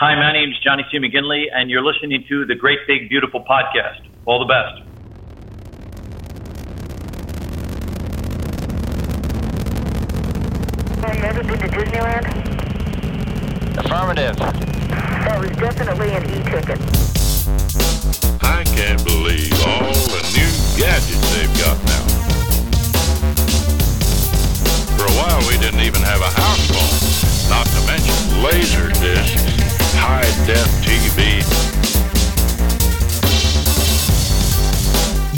Hi, my name is Johnny C. McGinley, and you're listening to the Great Big Beautiful Podcast. All the best. Have you ever been to Disneyland? Affirmative. That was definitely an e-ticket. I can't believe all the new gadgets they've got now. For a while, we didn't even have a house phone, not to mention laser discs, high def TV.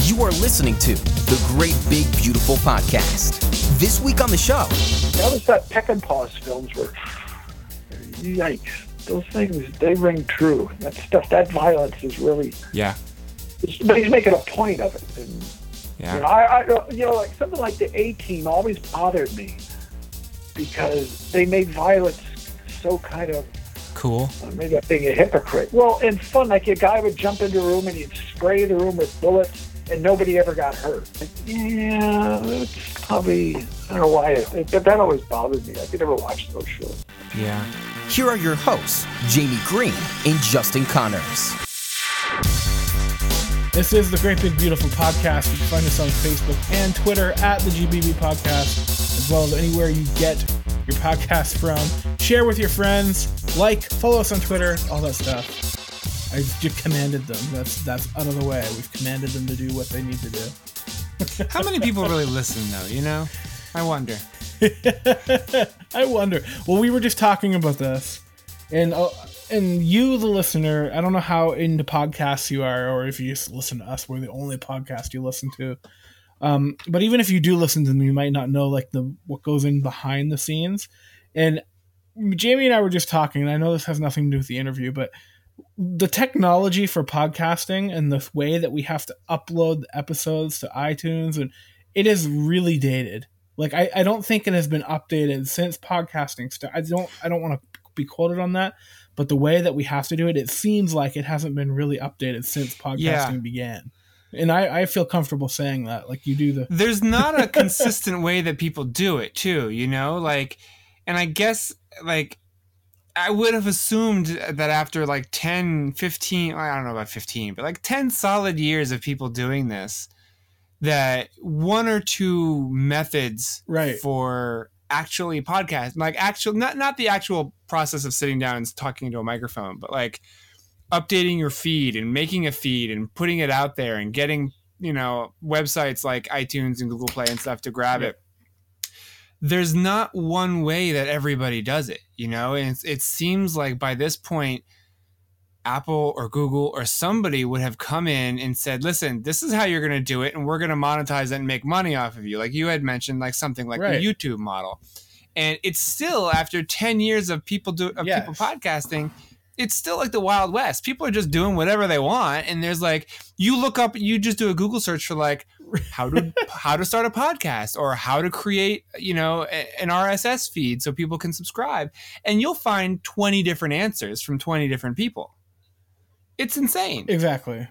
You are listening to the Great Big Beautiful Podcast. This week on the show, That was that Peckinpah's films were. Yikes! Those things they ring true. That stuff, that violence is really. Yeah. But he's making a point of it. And, Yeah. You know, I, I, you know, like something like the A Team always bothered me because they made violence so kind of. Cool. Maybe I'm being a hypocrite. Well, and fun. Like a guy would jump into a room and he'd spray the room with bullets, and nobody ever got hurt. Like, yeah, that's probably. I don't know why. It, it, that always bothered me. I could never watch those shows. Yeah. here are your hosts, Jamie Green and Justin Connors. This is the Great Big Beautiful Podcast. You can find us on Facebook and Twitter at the GBB Podcast, as well as anywhere you get your podcast from. Share with your friends, like, follow us on Twitter, all that stuff. I just commanded them. That's that's out of the way. We've commanded them to do what they need to do. How many people really listen though? You know, I wonder. I wonder. Well, we were just talking about this, and uh, and you, the listener, I don't know how into podcasts you are, or if you just listen to us, we're the only podcast you listen to. Um, but even if you do listen to them, you might not know like the what goes in behind the scenes. And Jamie and I were just talking, and I know this has nothing to do with the interview, but the technology for podcasting and the way that we have to upload the episodes to iTunes and it is really dated. Like I, I don't think it has been updated since podcasting started. I don't I don't want to be quoted on that, but the way that we have to do it, it seems like it hasn't been really updated since podcasting Yeah. began. And I, I feel comfortable saying that. Like you do the There's not a consistent way that people do it too, you know? Like and I guess like I would have assumed that after like 10, 15, I don't know about 15, but like 10 solid years of people doing this that one or two methods Right. for actually podcast like actual not not the actual process of sitting down and talking into a microphone but like updating your feed and making a feed and putting it out there and getting you know websites like iTunes and Google Play and stuff to grab it there's not one way that everybody does it you know and it's, it seems like by this point Apple or Google or somebody would have come in and said, "Listen, this is how you're going to do it, and we're going to monetize it and make money off of you." Like you had mentioned, like something like Right. the YouTube model, and it's still after ten years of people do of people podcasting, it's still like the Wild West. People are just doing whatever they want, and there's like you look up, you just do a Google search for like how to how to start a podcast or how to create you know an RSS feed so people can subscribe, and you'll find twenty different answers from twenty different people. It's insane. Exactly.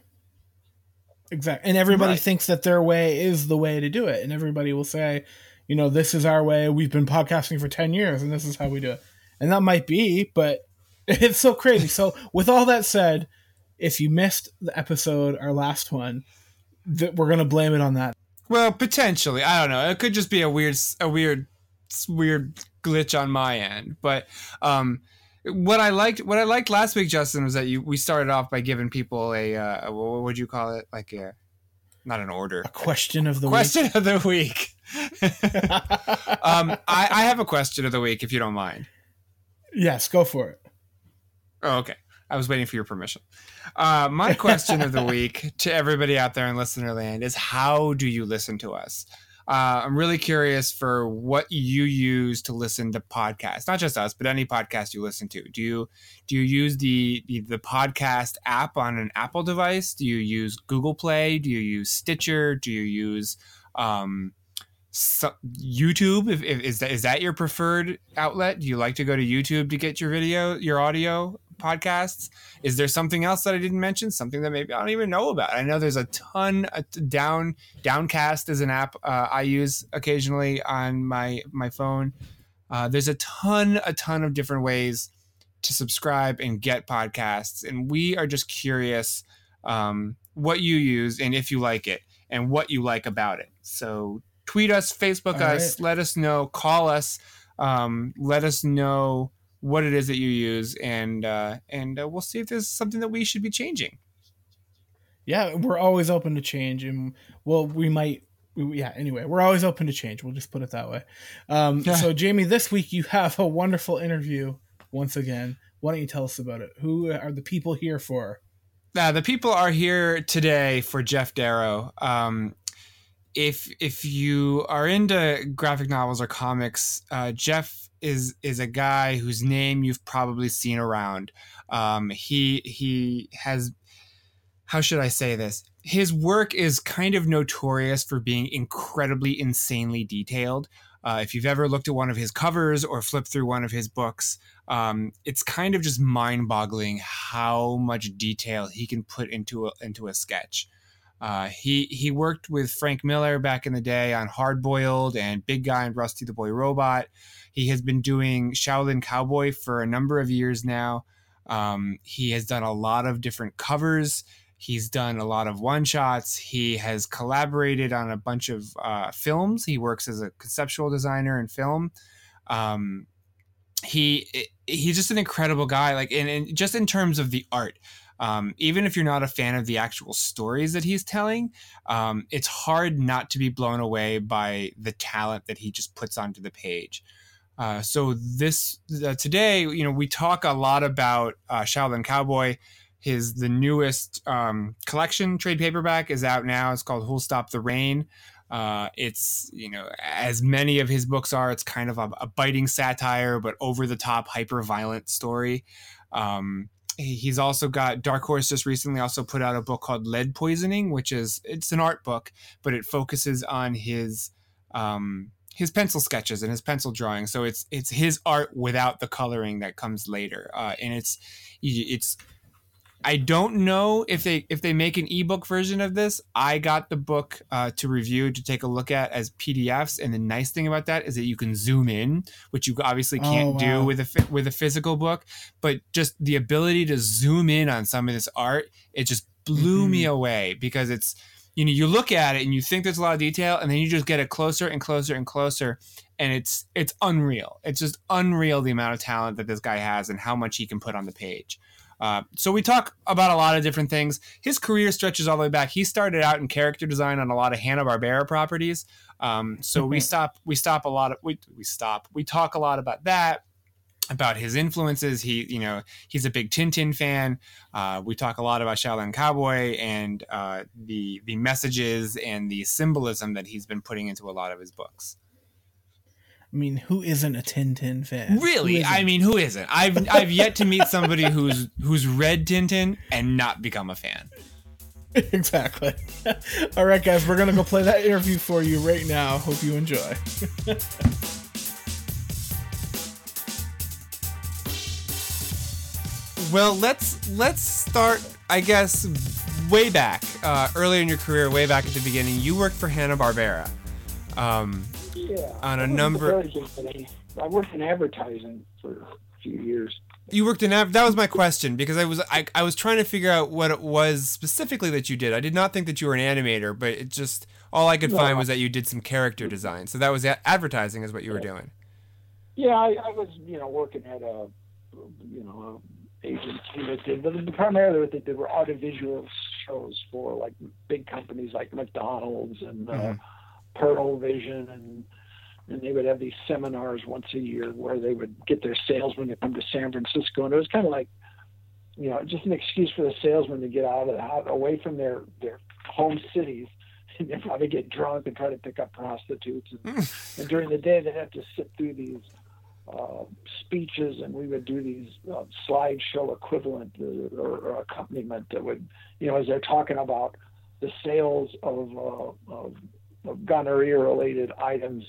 Exactly. And everybody Right. thinks that their way is the way to do it. And everybody will say, you know, this is our way. We've been podcasting for 10 years and this is how we do it. And that might be, but it's so crazy. so, with all that said, if you missed the episode, our last one, that we're going to blame it on that. Well, potentially, I don't know. It could just be a weird, a weird, weird glitch on my end. But um, what I liked, what I liked last week, Justin, was that you we started off by giving people a uh, what would you call it? Like a not an order, A question of the week. question of the week. um, I, I have a question of the week, if you don't mind. Yes, go for it. Oh, okay. I was waiting for your permission. Uh, my question of the week to everybody out there in listener land is how do you listen to us? Uh, I'm really curious for what you use to listen to podcasts, not just us, but any podcast you listen to. Do you do you use the, the the podcast app on an Apple device? Do you use Google Play? Do you use Stitcher? Do you use um, so, YouTube? If, if, is that is that your preferred outlet? Do you like to go to YouTube to get your video, your audio podcasts? Is there something else that I didn't mention? Something that maybe I don't even know about? I know there's a ton. A down Downcast is an app uh, I use occasionally on my my phone. Uh, there's a ton, a ton of different ways to subscribe and get podcasts. And we are just curious um, what you use and if you like it and what you like about it. So tweet us, Facebook All us, right. let us know, call us, um, let us know what it is that you use, and uh, and uh, we'll see if there's something that we should be changing. Yeah, we're always open to change, and well, we might. we- Yeah. Anyway, we're always open to change. We'll just put it that way. Um, Yeah. So, Jamie, this week you have a wonderful interview once again. Why don't you tell us about it? Who are the people here for? Uh, the people are here today for Geof Darrow. Um, if if you are into graphic novels or comics, uh, Geof is is a guy whose name you've probably seen around. Um, he he has how should I say this? His work is kind of notorious for being incredibly insanely detailed. Uh, if you've ever looked at one of his covers or flipped through one of his books, um, it's kind of just mind-boggling how much detail he can put into a, into a sketch. Uh, he he worked with Frank Miller back in the day on Hard Boiled and Big Guy and Rusty the Boy Robot. He has been doing Shaolin Cowboy for a number of years now. Um, he has done a lot of different covers. He's done a lot of one shots. He has collaborated on a bunch of uh, films. He works as a conceptual designer in film. Um, he he's just an incredible guy. Like, and, and just in terms of the art, um, even if you're not a fan of the actual stories that he's telling, um, it's hard not to be blown away by the talent that he just puts onto the page. Uh, so this uh, today, you know, we talk a lot about uh, Shaolin Cowboy. His the newest um, collection trade paperback is out now. It's called Who'll Stop the Reign. Uh, it's you know as many of his books are. It's kind of a, a biting satire, but over the top, hyper violent story. Um, he's also got Dark Horse just recently also put out a book called Lead Poisoning, which is it's an art book, but it focuses on his um, his pencil sketches and his pencil drawing. So it's it's his art without the coloring that comes later, uh, and it's it's. I don't know if they if they make an ebook version of this. I got the book uh, to review to take a look at as PDFs, and the nice thing about that is that you can zoom in, which you obviously can't Oh, do with a with a physical book. But just the ability to zoom in on some of this art, it just blew me away because it's you know you look at it and you think there's a lot of detail, and then you just get it closer and closer and closer, and it's it's unreal. It's just unreal the amount of talent that this guy has and how much he can put on the page. Uh, so we talk about a lot of different things. His career stretches all the way back. He started out in character design on a lot of Hanna Barbera properties. Um, so we stop we stop a lot of we we stop we talk a lot about that about his influences. He you know he's a big Tintin fan. Uh, we talk a lot about Shaolin Cowboy and uh, the the messages and the symbolism that he's been putting into a lot of his books. I mean, who isn't a Tintin fan? Really, I mean, who isn't? I've I've yet to meet somebody who's who's read Tintin and not become a fan. exactly. All right, guys, we're gonna go play that interview for you right now. Hope you enjoy. Well, let's let's start. I guess way back, uh, earlier in your career, way back at the beginning, you worked for Hanna Barbera. Um, Yeah. On a number- very good at it. I worked in advertising for a few years. you worked in av- that was my question because I was I, I was trying to figure out what it was specifically that you did. I did not think that you were an animator, but it just all I could find was that you did some character design. So that was a- advertising is what you were doing. Yeah, I, I was, you know, working at a, you know, a agency that did, but primarily what they did were audiovisual shows for like big companies like McDonald's and uh, Mhm. Pearle Vision, and and they would have these seminars once a year where they would get their salesmen to come to San Francisco, and it was kind of like, you know, just an excuse for the salesmen to get out of the out, away from their their home cities. And they'd probably get drunk and try to pick up prostitutes. And, and during the day, they'd have to sit through these uh, speeches, and we would do these uh, slideshow equivalent uh, or, or accompaniment that would, you know, as they're talking about the sales of, uh, of, of gonorrhea-related items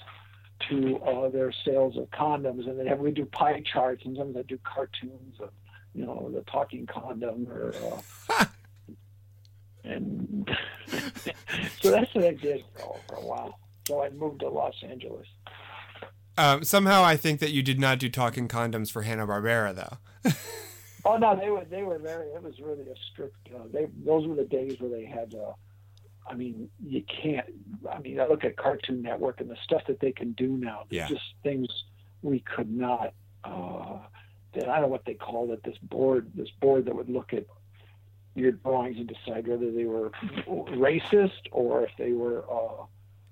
to uh, their sales of condoms, and then have we do pie charts, and sometimes they do cartoons of, you know, the talking condom or. Uh, and so that's what I did for, for a while. So I moved to Los Angeles. Um, somehow, I think that you did not do talking condoms for Hanna Barbera, though. Oh no, they were they were very. It was really a strict. Uh, they those were the days where they had. Uh, I mean, you can't. I mean, I look at Cartoon Network and the stuff that they can do now. Yeah. Just things we could not. Uh, that I don't know what they called it. This board, this board that would look at your drawings and decide whether they were racist or if they were. Uh,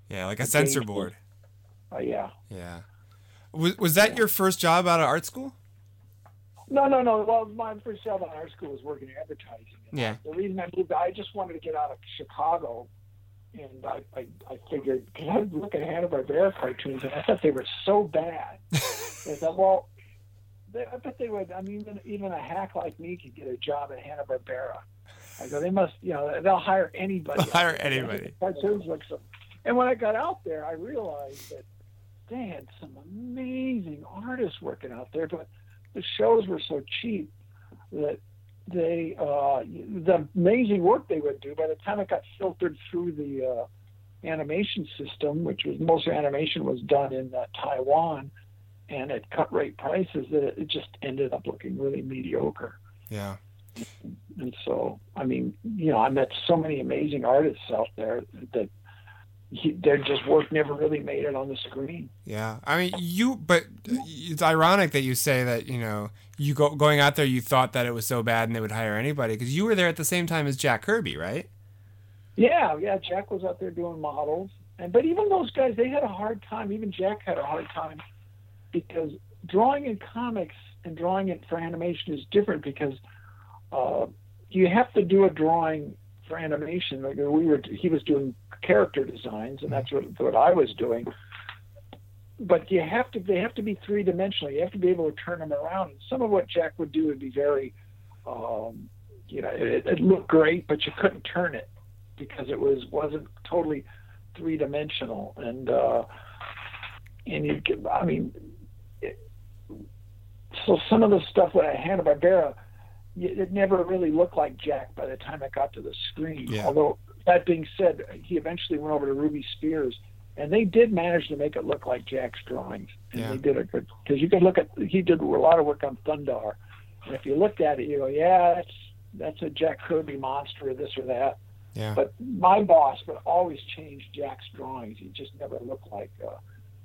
yeah, like a censor board. uh, yeah. Yeah. Was, was that your first job out of art school? No, no, no. Well, my first job in art school was working in advertising. Yeah. The reason I moved, I just wanted to get out of Chicago, and I, I, I figured because I would look at Hanna Barbera cartoons, and I thought they were so bad. I thought, well, they, I bet they would. I mean, even even a hack like me could get a job at Hanna Barbera. I go, they must, you know, they'll hire anybody. They'll hire anybody. Cartoons look so. And when I got out there, I realized that they had some amazing artists working out there, but the shows were so cheap that they uh, the amazing work they would do by the time it got filtered through the uh, animation system, which was most of the animation was done in uh, Taiwan and at cut rate prices, that it, it just ended up looking really mediocre. Yeah. And so, I mean, you know, I met so many amazing artists out there that he, their just work never really made it on the screen. Yeah, I mean you, but it's ironic that you say that you know you go going out there. You thought that it was so bad and they would hire anybody because you were there at the same time as Jack Kirby, right? Yeah, yeah. Jack was out there doing models, and but even those guys, they had a hard time. Even Jack had a hard time because drawing in comics and drawing it for animation is different because uh, you have to do a drawing for animation. Like we were, he was doing character designs, and that's what what I was doing. But you have to, they have to be three dimensional. You have to be able to turn them around. And some of what Jack would do would be very, um, you know, it, it looked great, but you couldn't turn it because it was wasn't totally three dimensional. And uh, and you, I mean, it, so some of the stuff with Hanna Barbera, it never really looked like Jack by the time it got to the screen. Yeah. Although that being said, he eventually went over to Ruby Spears, and they did manage to make it look like Jack's drawings. And Yeah. they did a good because you could look at he did a lot of work on Thundarr, and if you looked at it, you go, yeah, that's that's a Jack Kirby monster or this or that. Yeah. But my boss would always change Jack's drawings. He just never looked like. Uh,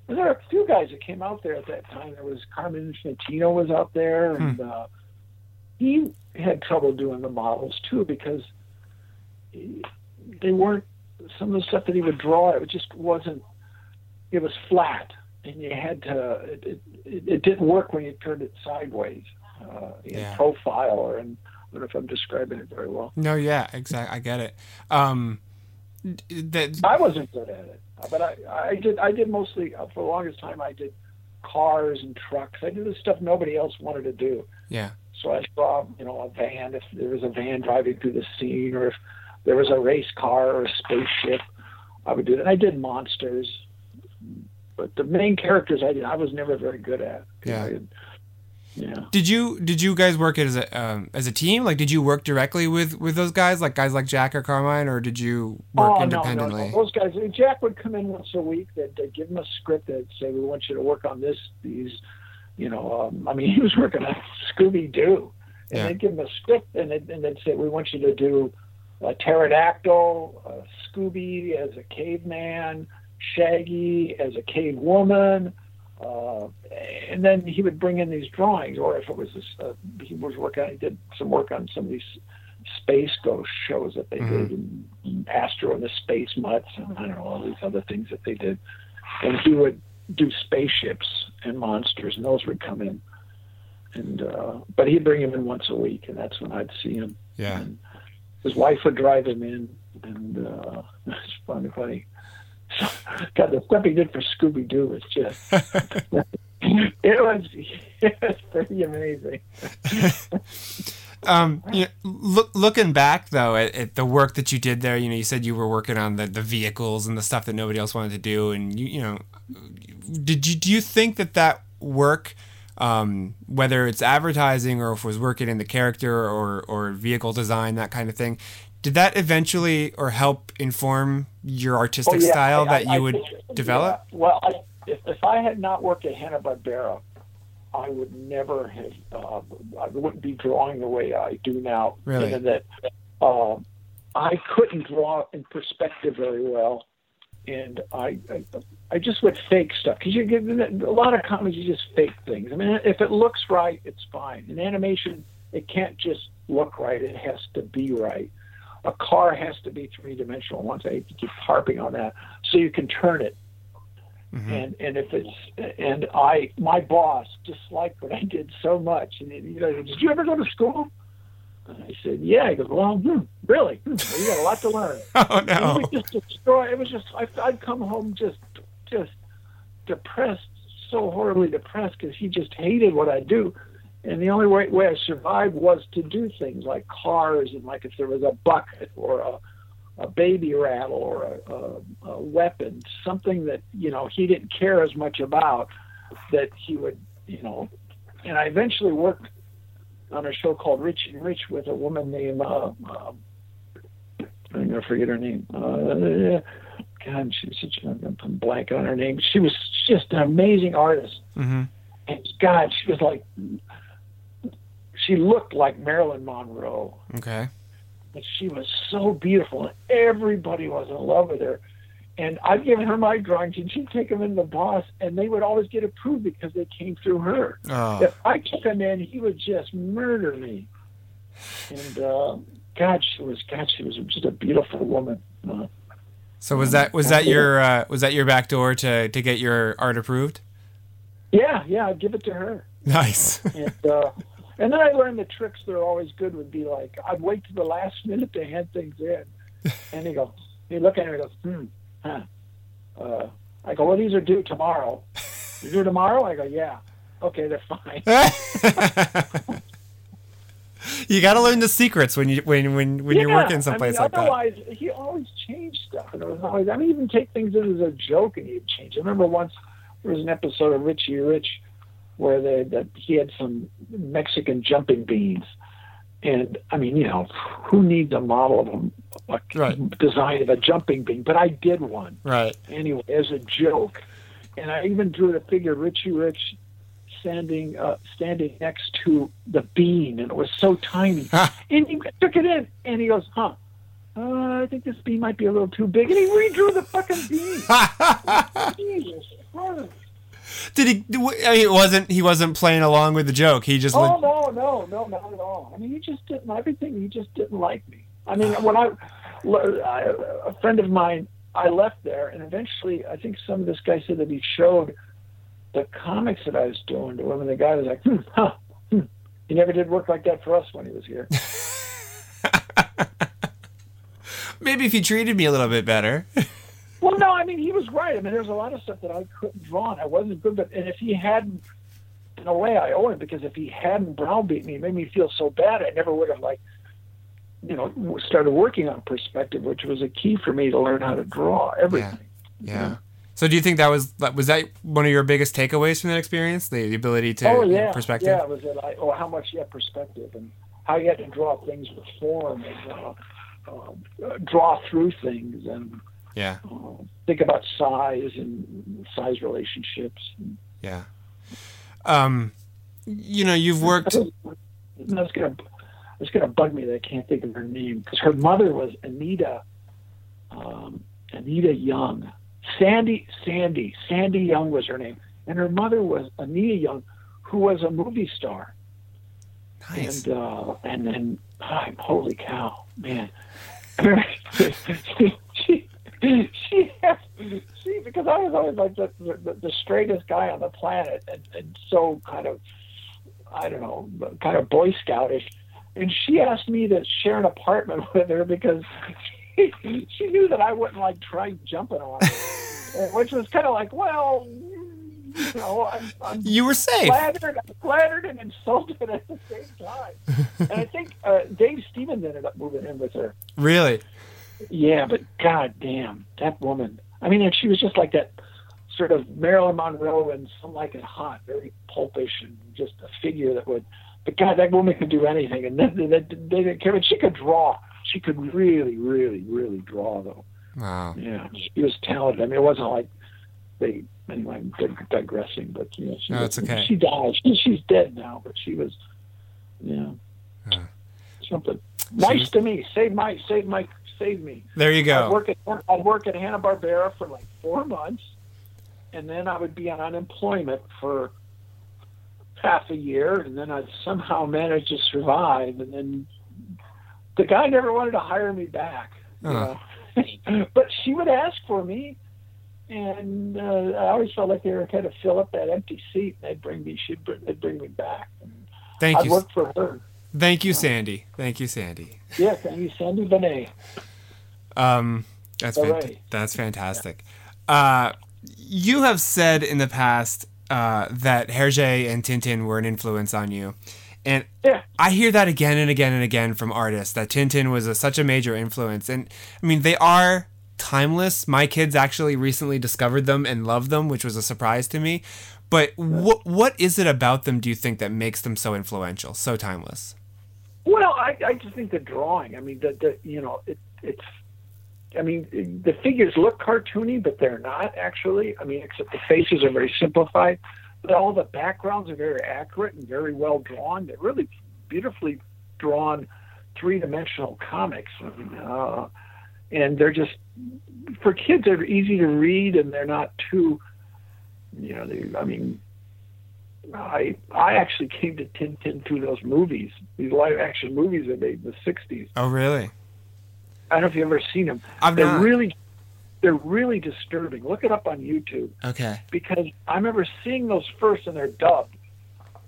there were a few guys that came out there at that time. There was Carmine Infantino was out there, and uh, he had trouble doing the models too because he, they weren't some of the stuff that he would draw. It just wasn't. It was flat, and you had to. It, it, it didn't work when you turned it sideways uh, in Yeah. profile, or in. I don't know if I'm describing it very well. No, yeah, exactly. I get it. Um, that I wasn't good at it, but I, I did. I did mostly uh, for the longest time. I did cars and trucks. I did the stuff nobody else wanted to do. yeah, So I saw, you know, a van. If there was a van driving through the scene, or if there was a race car or a spaceship, I would do that. I did monsters, but the main characters I did, I was never very good at. Yeah. I, yeah. Did you did you guys work as a um, as a team? Like, did you work directly with with those guys, like guys like Jack or Carmine, or did you work oh, independently? No, no, no. Those guys, Jack would come in once a week. They'd, they'd give him a script. They'd say, "We want you to work on this." These, you know, um, I mean, he was working on Scooby Doo, and Yeah. they'd give him a script, and they'd, and they'd say, "We want you to do a pterodactyl, a Scooby as a caveman, Shaggy as a cave woman." Uh, and then he would bring in these drawings, or if it was this, uh, he was working, he did some work on some of these space ghost shows that they did, and Astro and the Space Mutts, and I don't know all these other things that they did. And he would do spaceships and monsters, and those would come in. And uh, but he'd bring him in once a week, and that's when I'd see him. Yeah. And his wife would drive him in, and uh, it's funny, funny. God, the stuff he did for Scooby Doo was just. it was it was pretty amazing. Um, you know, look, looking back though at, at the work that you did there, you know, you said you were working on the, the vehicles and the stuff that nobody else wanted to do, and you, you know, did you do you think that that work, um, whether it's advertising or if it was working in the character or or vehicle design, that kind of thing, did that eventually or help inform your artistic Oh, yeah, style I- that I- you I would think- develop? yeah. Well, I, if, if I had not worked at Hanna Barbera, I would never have. Uh, I wouldn't be drawing the way I do now. Really? In that uh, I couldn't draw in perspective very well, and I I, I just would fake stuff because you get a lot of comics. You just fake things. I mean, if it looks right, it's fine. In animation, it can't just look right; it has to be right. A car has to be three dimensional. Once I keep harping on that, so you can turn it and and if it's and I my boss disliked what I did so much and you know did you ever go to school? And I said yeah. He goes well hmm, really hmm, well, you got a lot to learn. Oh And he no. would just destroy. It was just I, I'd come home just just depressed, so horribly depressed because he just hated what I do. And the only way, way I survived was to do things like cars and like if there was a bucket or a a baby rattle or a, a, a weapon, something that you know he didn't care as much about, that he would you know. And I eventually worked on a show called Richie Rich with a woman named uh, uh, I'm gonna forget her name. Uh, God, she's such a I'm blank on her name. She was just an amazing artist, hmm and God, she was like, she looked like Marilyn Monroe Okay. but she was so beautiful, and everybody was in love with her. And I'd given her my drawings, and she'd take them in the boss, and they would always get approved because they came through her. Oh. If I took them in, he would just murder me. And uh, God, she was God, she was just a beautiful woman. Uh, So was that was that your uh, was that your back door to to get your art approved? yeah, yeah, I'd give it to her. Nice. And uh, and then I learned the tricks that are always good would be like I'd wait to the last minute to hand things in, and he goes, he look at me and goes, hmm, huh. Uh, I go, well, these are due tomorrow. You due tomorrow? I go, yeah. Okay, they're fine. you got to learn the secrets when you when when when you're working someplace I mean, like that. otherwise, he always changed stuff, and it was always. I mean, even take things in as a joke, and he'd change. I remember once there was an episode of Richie Rich where they that he had some Mexican jumping beans, and I mean, you know, who needs a model of a, a Right. design of a jumping bean? But I did one Right. anyway as a joke, and I even drew the figure Richie Rich standing uh, standing next to the bean, and it was so tiny. and he took it in, and he goes, "Huh." Uh, I think this bean might be a little too big, and he redrew the fucking bean. Jesus Christ! Did he? I mean, it wasn't he wasn't playing along with the joke. He just. Oh no, no, no, not at all. I mean, he just didn't. Everything. He just didn't like me. I mean, when I, I a friend of mine, I left there, and eventually, I think some of this guy said that he showed the comics that I was doing to him, and the guy was like, hmm, huh, hmm. He never did work like that for us when he was here. Maybe if he treated me a little bit better. Well, no, I mean he was right. I mean there's a lot of stuff that I couldn't draw, and I wasn't good. But and if he hadn't, in a way, I owe him because if he hadn't browbeat me, it made me feel so bad. I never would have like, you know, started working on perspective, which was a key for me to learn how to draw everything. Yeah. So do you think that was was that one of your biggest takeaways from that experience? The, the ability to oh yeah, perspective. yeah. Was it I, oh how much you have perspective and how you had to draw things with form and uh, uh, draw through things and Yeah. uh, think about size and size relationships. Yeah. Um, you know, you've worked. That's gonna it's gonna bug me that I can't think of her name because her mother was Anita um, Anita Young. Sandy Sandy Sandy Young was her name, and her mother was Anita Young, who was a movie star. Nice. And uh, and then ah, holy cow, man. she, she, she, she, because I was always like the, the, the straightest guy on the planet and, and so kind of, I don't know, kind of Boy Scoutish. And she asked me to share an apartment with her because she, she knew that I wouldn't like try jumping on her, which was kind of like, well, you know, I'm, I'm You were safe. flattered, flattered and insulted at the same time. and I think uh, Dave Stevens ended up moving in with her. Really? Yeah, but god damn, that woman. I mean, and she was just like that sort of Marilyn Monroe and some like it hot, very pulpish and just a figure that would. But God, that woman could do anything, and then they, they didn't care. But she could draw. She could really, really, really draw, though. Wow. Yeah, she was talented. I mean, it wasn't like they anyway, I'm dig- digressing, but you know, she, No, it's okay. She died. She, she's dead now, but she was, you know, Uh. something nice was- to me. Save my, save my, save me. There you go. work at I'd work at Hanna Barbera for like four months, and then I would be on unemployment for half a year, and then I'd somehow manage to survive. And then the guy never wanted to hire me back. you Uh. but she would ask for me, and uh, I always felt like they were kind of fill up that empty seat, and they'd bring me. She'd bring, they'd bring me back. Thank I'd you. work for her. Thank you, Sandy. Thank you, Sandy. Yeah, thank you, Sandy Benet. Um, that's fant- right. that's fantastic. Uh, you have said in the past uh, that Hergé and Tintin were an influence on you, and Yeah. I hear that again and again and again from artists that Tintin was a, such a major influence. And I mean, they are timeless. My kids actually recently discovered them and loved them, which was a surprise to me. But what what is it about them? Do you think that makes them so influential, so timeless? Well, I, I just think the drawing. I mean, the, the you know, it, it's. I mean, the figures look cartoony, but they're not actually. I mean, except the faces are very simplified. All the backgrounds are very accurate and very well drawn. They're really beautifully drawn, three-dimensional comics, uh, and they're just for kids. They're easy to read, and they're not too. You know, they, I mean, I I actually came to Tintin through those movies, these live action movies they made in the '60s. Oh, really? I don't know if you've ever seen them. I've they're not. really they're really disturbing. Look it up on YouTube Okay. because I remember seeing those first and they're dubbed,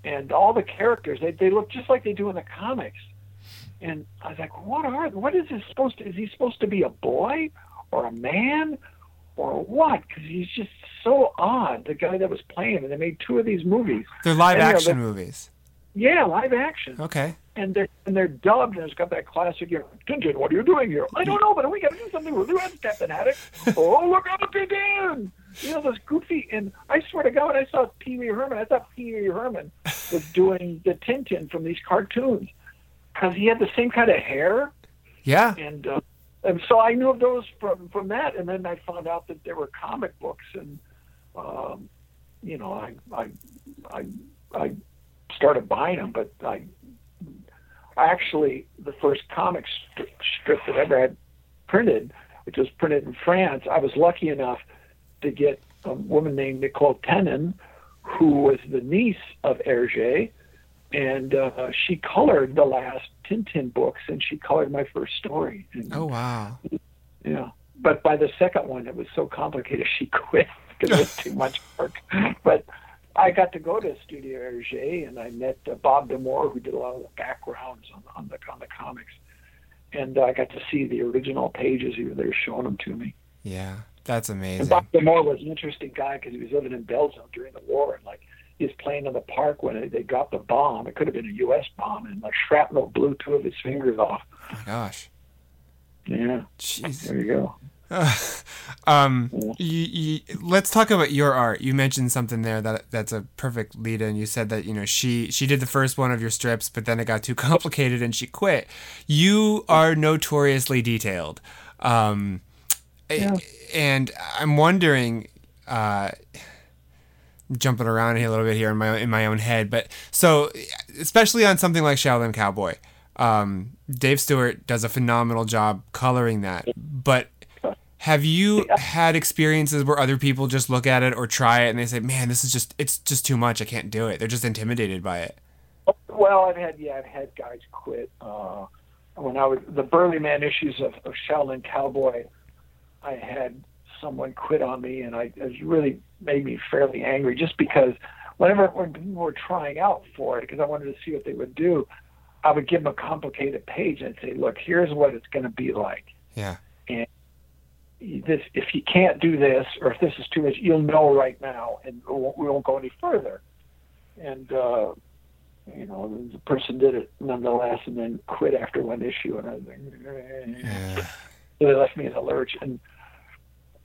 and all the characters they they look just like they do in the comics. And I was like, what are what is this supposed to? Is he supposed to be a boy or a man or what? Because he's just so odd. The guy that was playing and they made two of these movies. They're live And, you know, action the- movies. Yeah, live action. Okay. And they're and they're dubbed, and it's got that classic, you know, Tintin, what are you doing here? I don't know, but we got to do something with you, Captain Haddock. oh, look out, Tintin! You know, those goofy, and I swear to God, when I saw Pee Wee Herman, I thought Pee Wee Herman was doing the Tintin from these cartoons because he had the same kind of hair, Yeah. and uh, and so I knew of those from from that, and then I found out that there were comic books, and um, you know, I I I I started buying them, but I actually the first comic strip, strip that I ever had printed, which was printed in France. I was lucky enough to get a woman named Nicole Tenon, who was the niece of Hergé, and uh, she colored the last Tintin books, and she colored my first story. And, Oh, wow. yeah. But by the second one, it was so complicated, she quit because it was too much work. But I got to go to Studio Hergé, and I met uh, Bob de Moor, who did a lot of the backgrounds on, on the on the comics, and uh, I got to see the original pages. He was there showing them to me. Yeah. That's And amazing. Bob de Moor was an interesting guy because he was living in Belgium during the war, and like he was playing in the park when they, they dropped a bomb. It could have been a U.S. bomb, and like shrapnel blew two of his fingers off. Oh my gosh. Yeah, Jeez. there you go. um, you, you, let's talk about your art. You mentioned something there that that's a perfect lead in. You said that you know she she did the first one of your strips, but then it got too complicated and she quit. You are notoriously detailed, um, a- and I'm wondering. Uh, jumping around here a little bit here in my in my own head, but so especially on something like Shaolin Cowboy, um, Dave Stewart does a phenomenal job coloring that. But have you had experiences where other people just look at it or try it and they say, "Man, this is just it's just too much. I can't do it." They're just intimidated by it. Well, I've had yeah, I've had guys quit. Uh, when I was the Burly Man issues of, of Shaolin Cowboy, I had someone quit on me, and I it really made me fairly angry. Just because whenever when people were trying out for it, because I wanted to see what they would do, I would give them a complicated page and say, "Look, here's what it's going to be like." Yeah. This if you can't do this or if this is too much, you'll know right now, and we won't, we won't go any further. And uh, you know, the person did it nonetheless, and then quit after one issue, and I was like. Yeah. so they left me in a lurch. And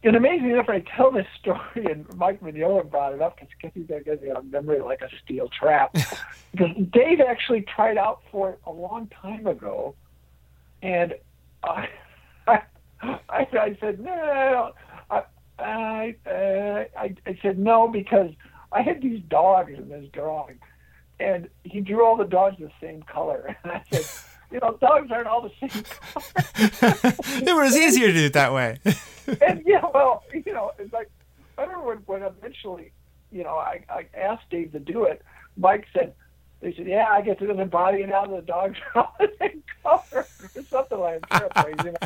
and amazingly enough, I tell this story, and Mike Mignola brought it up because he's got a memory like a steel trap. because Dave actually tried out for it a long time ago, and I, I, I I said, no, I, I, uh, I, I said no because I had these dogs in this drawing, and he drew all the dogs the same color. And I said, you know, dogs aren't all the same color. it was easier to do it that way. and yeah, well, you know, it's like I remember when, when eventually, you know, I, I asked Dave to do it. Mike said, they said, yeah, I guess it doesn't bother you now the dogs are all the same color or something like that. Paraphrasing.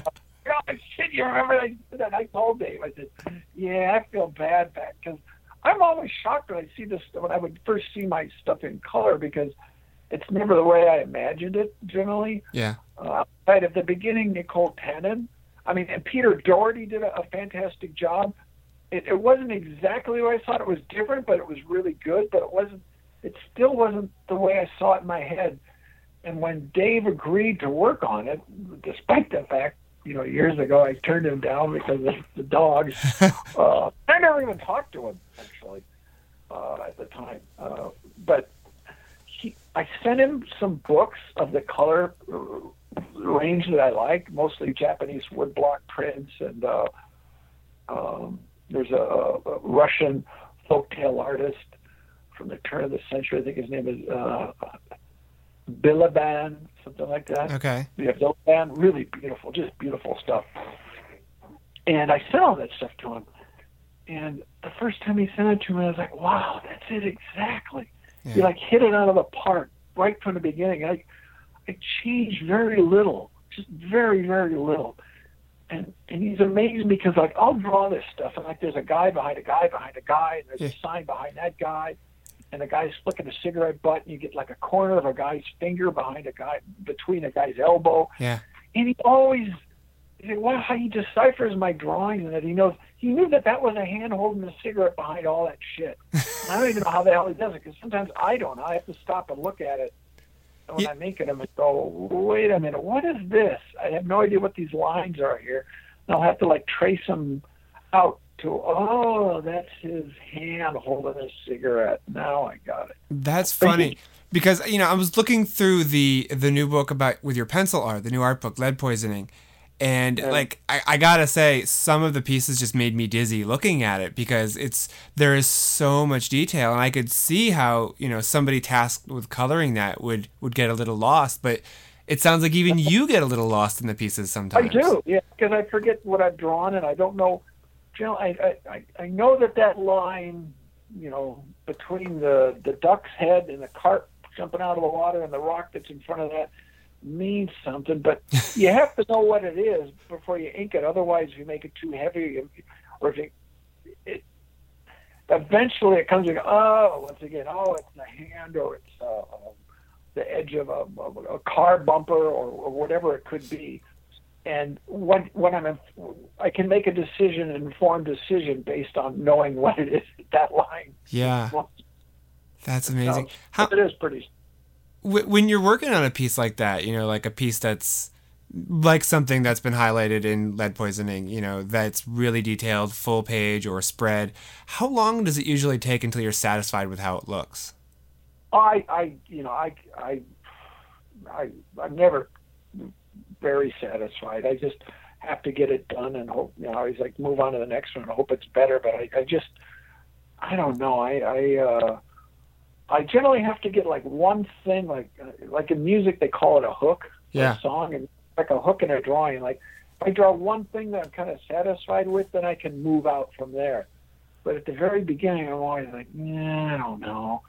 Oh, shit, you remember that? that I told Dave, I said, yeah, I feel bad back because I'm always shocked when I see this, when I would first see my stuff in color because it's never the way I imagined it generally. Yeah. Uh, right at the beginning, Nicole Tannen, I mean, and Peter Doherty did a, a fantastic job. It, it wasn't exactly what I thought. It was different, but it was really good. But it wasn't. It still wasn't the way I saw it in my head. And when Dave agreed to work on it, despite the fact, you know, years ago I turned him down because of the dogs. uh, I never even talked to him actually uh, at the time. Uh, but he, I sent him some books of the color uh, range that I like, mostly Japanese woodblock prints, and uh, um, there's a, a Russian folktale artist from the turn of the century. I think his name is uh, Bilibin, something like that. Okay. Yeah, Bilibin, really beautiful, just beautiful stuff. And I sent all that stuff to him. And the first time he sent it to me, I was like, "Wow, that's it exactly." Yeah. You like hit it out of the park right from the beginning. I I changed very little, just very very little. And and he's amazed because like I'll draw this stuff and like there's a guy behind a guy behind a guy and there's a sign behind that guy, and the guy's flicking a cigarette butt and you get like a corner of a guy's finger behind a guy between a guy's elbow. Yeah. And he always he wow, how he deciphers my drawings and that he knows he knew that that was a hand holding a cigarette behind all that shit. And I don't even know how the hell he does it because sometimes I don't. I have to stop and look at it when Yeah. I'm making them and go, wait a minute, what is this? I have no idea what these lines are here. And I'll have to like trace them out to, oh, that's his hand holding a cigarette. Now I got it. That's funny because you know I was looking through the the new book about with your pencil art, the new art book, Lead Poisoning, and like I, I gotta say, some of the pieces just made me dizzy looking at it because it's there is so much detail, and I could see how you know somebody tasked with coloring that would would get a little lost, but. It sounds like even you get a little lost in the pieces sometimes. I do, yeah, because I forget what I've drawn and I don't know. You know, I, I I- I know that that line, you know, between the the duck's head and the carp jumping out of the water and the rock that's in front of that means something, but you have to know what it is before you ink it. Otherwise, if you make it too heavy, or if you, it, eventually it comes. You go, oh, once again, oh, it's the hand or it's uh, um, the edge of a, of a car bumper or, or whatever it could be. And when when I'm, in, I can make a decision, an informed decision based on knowing what it is that line. Yeah, that's amazing. How, it is pretty. Wh- when you're working on a piece like that, you know, like a piece that's like something that's been highlighted in lead poisoning, you know, that's really detailed, full page or spread. How long does it usually take until you're satisfied with how it looks? I I you know I I I I'm never very satisfied. I just have to get it done and hope you know I always like move on to the next one and hope it's better. But I, I just I don't know. I I uh, I generally have to get like one thing like uh, like in music they call it a hook, Yeah. a song, and like a hook in a drawing. Like if I draw one thing that I'm kind of satisfied with, then I can move out from there. But at the very beginning, I'm always like, yeah, I don't know.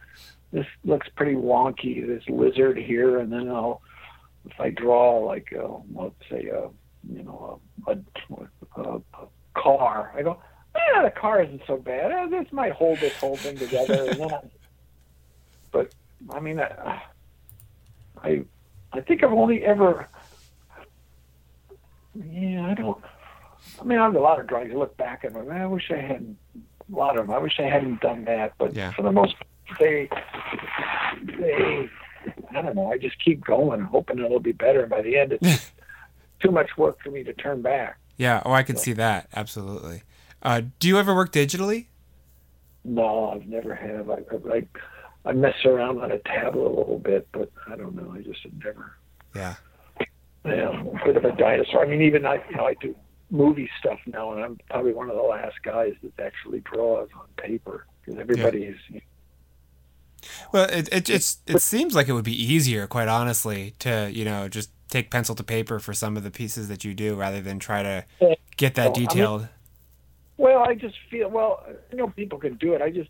This looks pretty wonky. This lizard here, and then I'll if I draw like uh, let's say a you know a, a, a, a car, I go, yeah, the car isn't so bad. Eh, This might hold this whole thing together. and then I, but I mean, I, I I think I've only ever yeah, I don't. I mean, I have a lot of drugs. I look back and I wish I hadn't. A lot of them. I wish I hadn't done that. But Yeah. for the most, part, they, they, I don't know. I just keep going, hoping it'll be better. And by the end, it's too much work for me to turn back. Yeah, oh, I could see that. Absolutely. Uh, do you ever work digitally? No, I've never have. I, I, I, I mess around on a tablet a little bit, but I don't know. I just have never. Yeah. Yeah, a bit of a dinosaur. I mean, even I, you know, I do movie stuff now, and I'm probably one of the last guys that actually draws on paper because everybody's. Well, it it it's it seems like it would be easier, quite honestly, to you know just take pencil to paper for some of the pieces that you do rather than try to get that Well, I mean- detailed. Well, I just feel well. I know people can do it. I just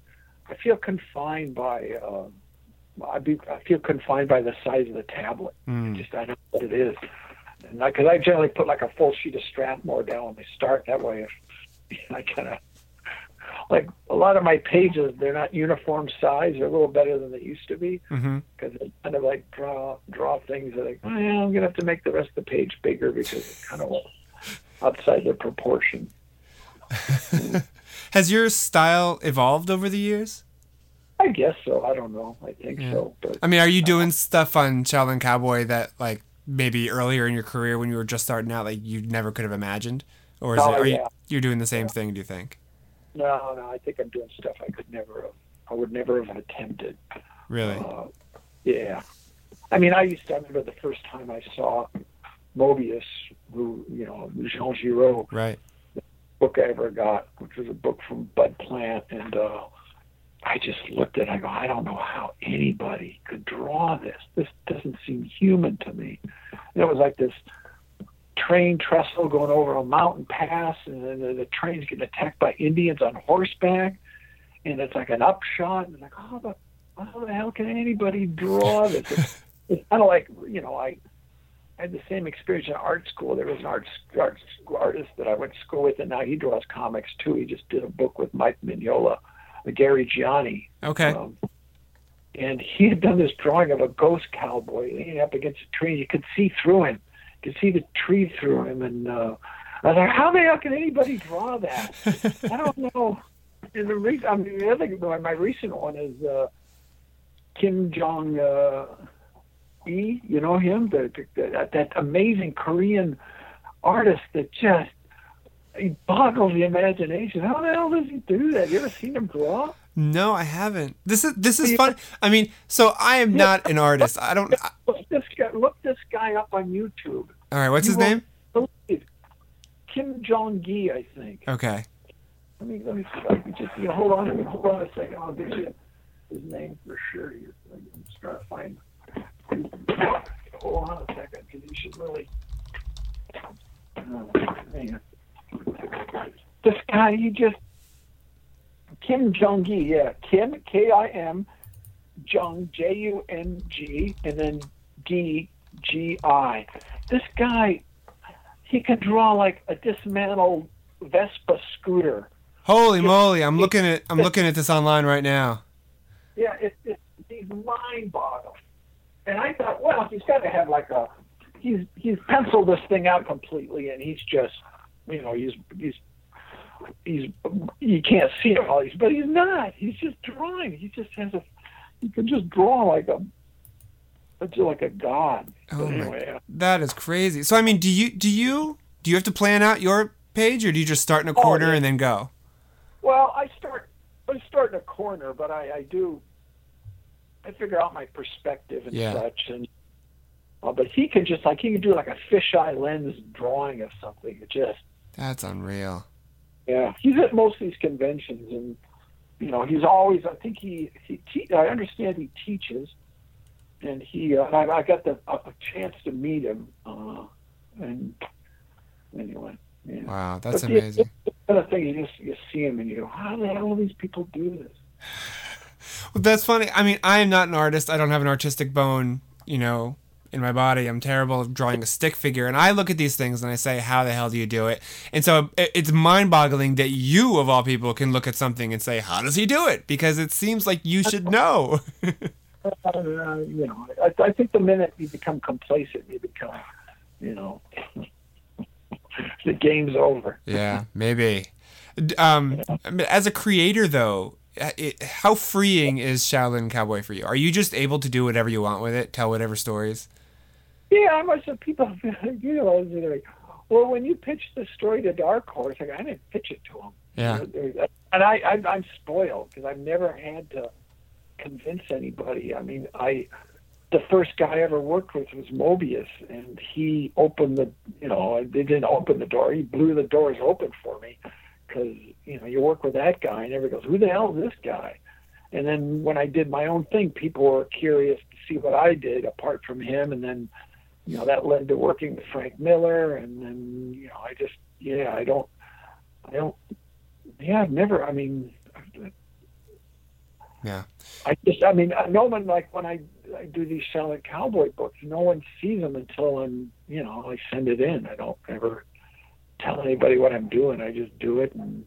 I feel confined by. Uh, I be I feel confined by the size of the tablet. Mm. Just I don't know what it is, and because I generally put like a full sheet of Strathmore down when I start. That way, if I kind of like a lot of my pages, they're not uniform size. They're a little better than they used to be hmm because I kind of like draw draw things that like, oh, yeah, I'm gonna have to make the rest of the page bigger because it's kind of outside the proportion. Has your style evolved over the years? I guess so. I don't know. I think Yeah. so. But I mean, are you doing stuff on Shaolin Cowboy that like maybe earlier in your career when you were just starting out, like you never could have imagined, or is Oh, it? Are you yeah. you're doing the same thing? Do you think? no, no. I think I'm doing stuff I could never have. I would never have attempted. Really? Uh, yeah. I mean, I used to. I remember the first time I saw Moebius, who you know, Jean Giraud Right. Book I ever got, which was a book from Bud Plant, and uh, I just looked at it. I go, I don't know how anybody could draw this. This doesn't seem human to me. And it was like this train trestle going over a mountain pass, and then the, the train's getting attacked by Indians on horseback, and it's like an upshot, and like, how the, how the hell can anybody draw this? It's, it's kind of like, you know, I. I had the same experience in art school. There was an art, art artist that I went to school with, and now he draws comics too. He just did a book with Mike Mignola, uh, Gary Gianni, Okay. um, and he had done this drawing of a ghost cowboy leaning up against a tree. You could see through him, you could see the tree through him, and uh, I was like, "How the hell can anybody draw that?" I don't know. And the re- I mean, the other my my recent one is uh, Kim Jong uh, E. You know him, the, the, that, that amazing Korean artist that just he boggles the imagination. How the hell does he do that? You ever seen him draw? No, I haven't. This is this is fun. I mean, so I am not an artist. I don't. I- Look this guy. Look this guy up on YouTube. all right, what's You his name? believe- Kim Jung Gi, I think. Okay. Let me let me, let me just you know, hold on. Hold on a second. I'll get you his name for sure. I'm just trying to find. Hold on a second, because you should really. Uh, oh, man. This guy, he just Kim Jung Gi, yeah, Kim K I M, Jung J U N G, and then G G I. This guy, he can draw like a dismantled Vespa scooter. Holy moly! I'm looking at I'm looking at this online right now. Yeah, it, it, he's mind boggling. And I thought, well, he's got to have like a, he's he's penciled this thing out completely, and he's just, you know, he's he's he's you can't see it all, he's, but he's not. He's just drawing. He just has a, he can just draw like a, it's like a god. Oh but my- That is crazy. So I mean, do you do you do you have to plan out your page, or do you just start in a Oh, corner yeah. and then go? Well, I start I start in a corner, but I, I do I figure out my perspective and Yeah. such and uh, but he can just like he can do like a fisheye lens drawing of something. It just That's unreal. yeah. He's at most of these conventions and you know, he's always I think he he te- I understand he teaches and he uh, I, I got the a, a chance to meet him uh and anyway. Yeah. Wow, that's But the- amazing. the kind of thing you just you see him and you go, how the hell do these people do this? Well, that's funny. I mean, I am not an artist. I don't have an artistic bone, you know, in my body. I'm terrible at drawing a stick figure. And I look at these things and I say, how the hell do you do it? And so it's mind boggling that you, of all people, can look at something and say, how does he do it? Because it seems like you should know. uh, you know, I, I think the minute you become complacent, you become, you know, the game's over. yeah, maybe. Um, as a creator, though, uh, Uh, it, how freeing is Shaolin Cowboy for you? Are you just able to do whatever you want with it, tell whatever stories? Yeah, I must have people, you know, they're like, well, when you pitched the story to Dark Horse, like, I didn't pitch it to them. Yeah. And I, I I'm spoiled because I've never had to convince anybody. I mean, I the first guy I ever worked with was Moebius, and he opened the, you know, they didn't open the door. He blew the doors open for me because, you know, you work with that guy, and everybody goes, who the hell is this guy? And then when I did my own thing, people were curious to see what I did apart from him, and then, you know, that led to working with Frank Miller, and then, you know, I just, yeah, I don't, I don't, yeah, I've never, I mean, Yeah. I just, I mean, no one like when I, I do these Shaolin Cowboy books, no one sees them until I'm, you know, I send it in. I don't ever tell anybody what I'm doing. I just do it, and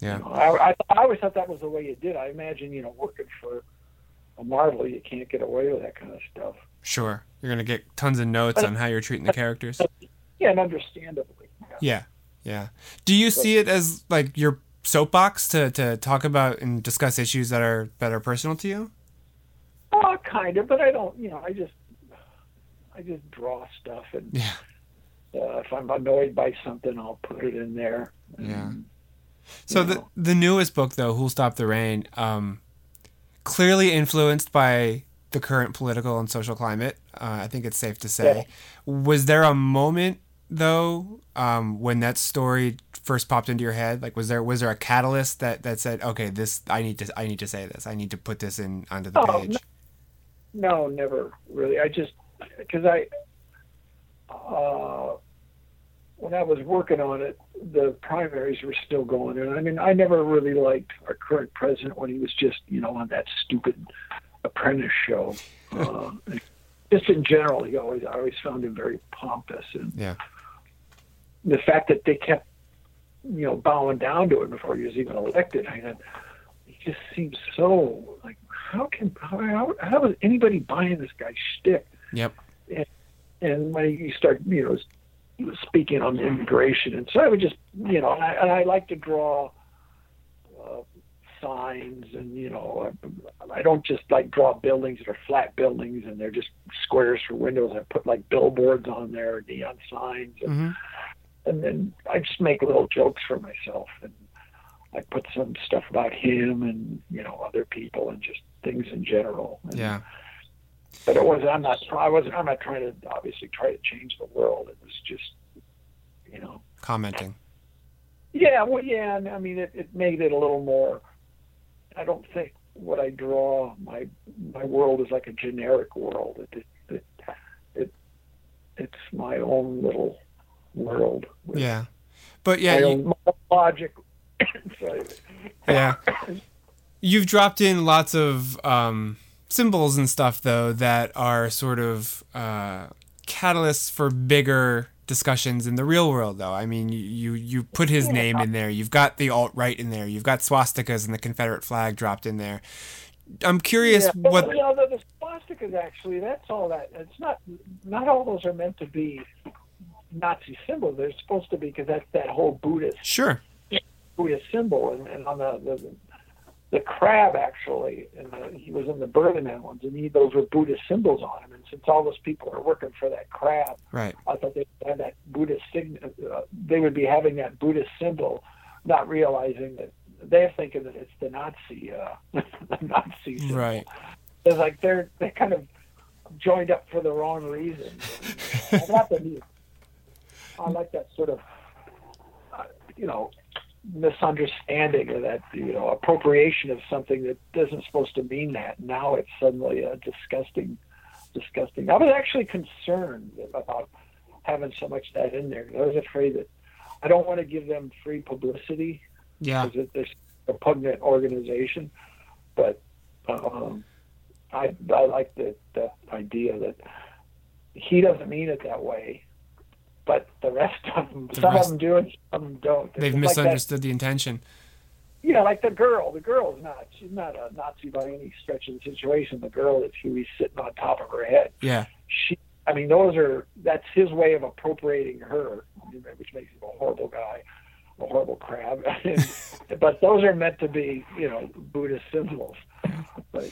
Yeah. you know, I, I, I always thought that was the way you did. I imagine, you know, working for a Marvel, you can't get away with that kind of stuff. Sure. You're gonna get tons of notes on how you're treating the characters. Yeah, and understandably. Yeah. Yeah. Do you see it as like your soapbox to, to talk about and discuss issues that are that are personal to you? Uh, kind of, but I don't. You know, I just, I just draw stuff, and Yeah. Uh, if I'm annoyed by something, I'll put it in there. Yeah. So the know. the newest book though, Who'll Stop the Reign, um, clearly influenced by the current political and social climate. Uh, I think it's safe to say. Was there a moment though um, when that story first popped into your head? Like, was there was there a catalyst that, that said, okay, this I need to I need to say this. I need to put this in onto the Oh, page. No, never really. I just because I uh, when I was working on it, the primaries were still going, and I mean, I never really liked our current president when he was just you know on that stupid Apprentice show. Uh, just in general, he always I always found him very pompous, and Yeah. the fact that they kept you know bowing down to him before he was even elected, I mean, he just seems so like how can how, how, how is anybody buying this guy's shtick? Yep. and when you start, you know, speaking on immigration, and so I would just, you know, and I, and I like to draw uh, signs, and you know, I, I don't just like draw buildings that are flat buildings and they're just squares for windows. I put like billboards on there, neon signs, and, hmm and then I just make little jokes for myself, and I put some stuff about him and you know other people and just things in general. And, Yeah. But it was I'm not I wasn't I'm not trying to obviously try to change the world. It was just you know Commenting. yeah well yeah I mean it, it made it a little more. I don't think what I draw my my world is like a generic world. It it it, it it's my own little world. Yeah. But yeah, my you, logic. Yeah. You've dropped in lots of um, symbols and stuff, though, that are sort of uh, catalysts for bigger discussions in the real world, though. I mean, you, you, you put his name in there. You've got the alt right in there. You've got swastikas and the Confederate flag dropped in there. I'm curious Yeah, what. Yeah, the, the swastikas actually, that's all that. It's not. Not all those are meant to be Nazi symbols. They're supposed to be because that's that whole Buddhist Sure. Buddhist symbol, and, and on the the, the crab actually, and the, he was in the Berlin ones, and he, those were Buddhist symbols on him. And since all those people are working for that crab, Right. I thought they had that Buddhist sign. Uh, they would be having that Buddhist symbol, not realizing that they're thinking that it's the Nazi, uh, the Nazi symbol. Right. It's like they're they kind of joined up for the wrong reasons. I got the I like that sort of uh, you know misunderstanding of that you know appropriation of something that isn't supposed to mean that. Now it's suddenly a disgusting, disgusting. I was actually concerned about having so much of that in there. I was afraid that I don't want to give them free publicity Yeah. because they're a repugnant organization. But um, I I like the the idea that he doesn't mean it that way, but the rest of them, The some rest- of them do and some of them don't. They've It's like that- misunderstood the intention. yeah, like the girl. The girl's not. She's not a Nazi by any stretch of the situation. The girl that Huey's sitting on top of her head. Yeah. She. I mean, those are. That's his way of appropriating her, which makes him a horrible guy, a horrible crab. but those are meant to be, you know, Buddhist symbols. But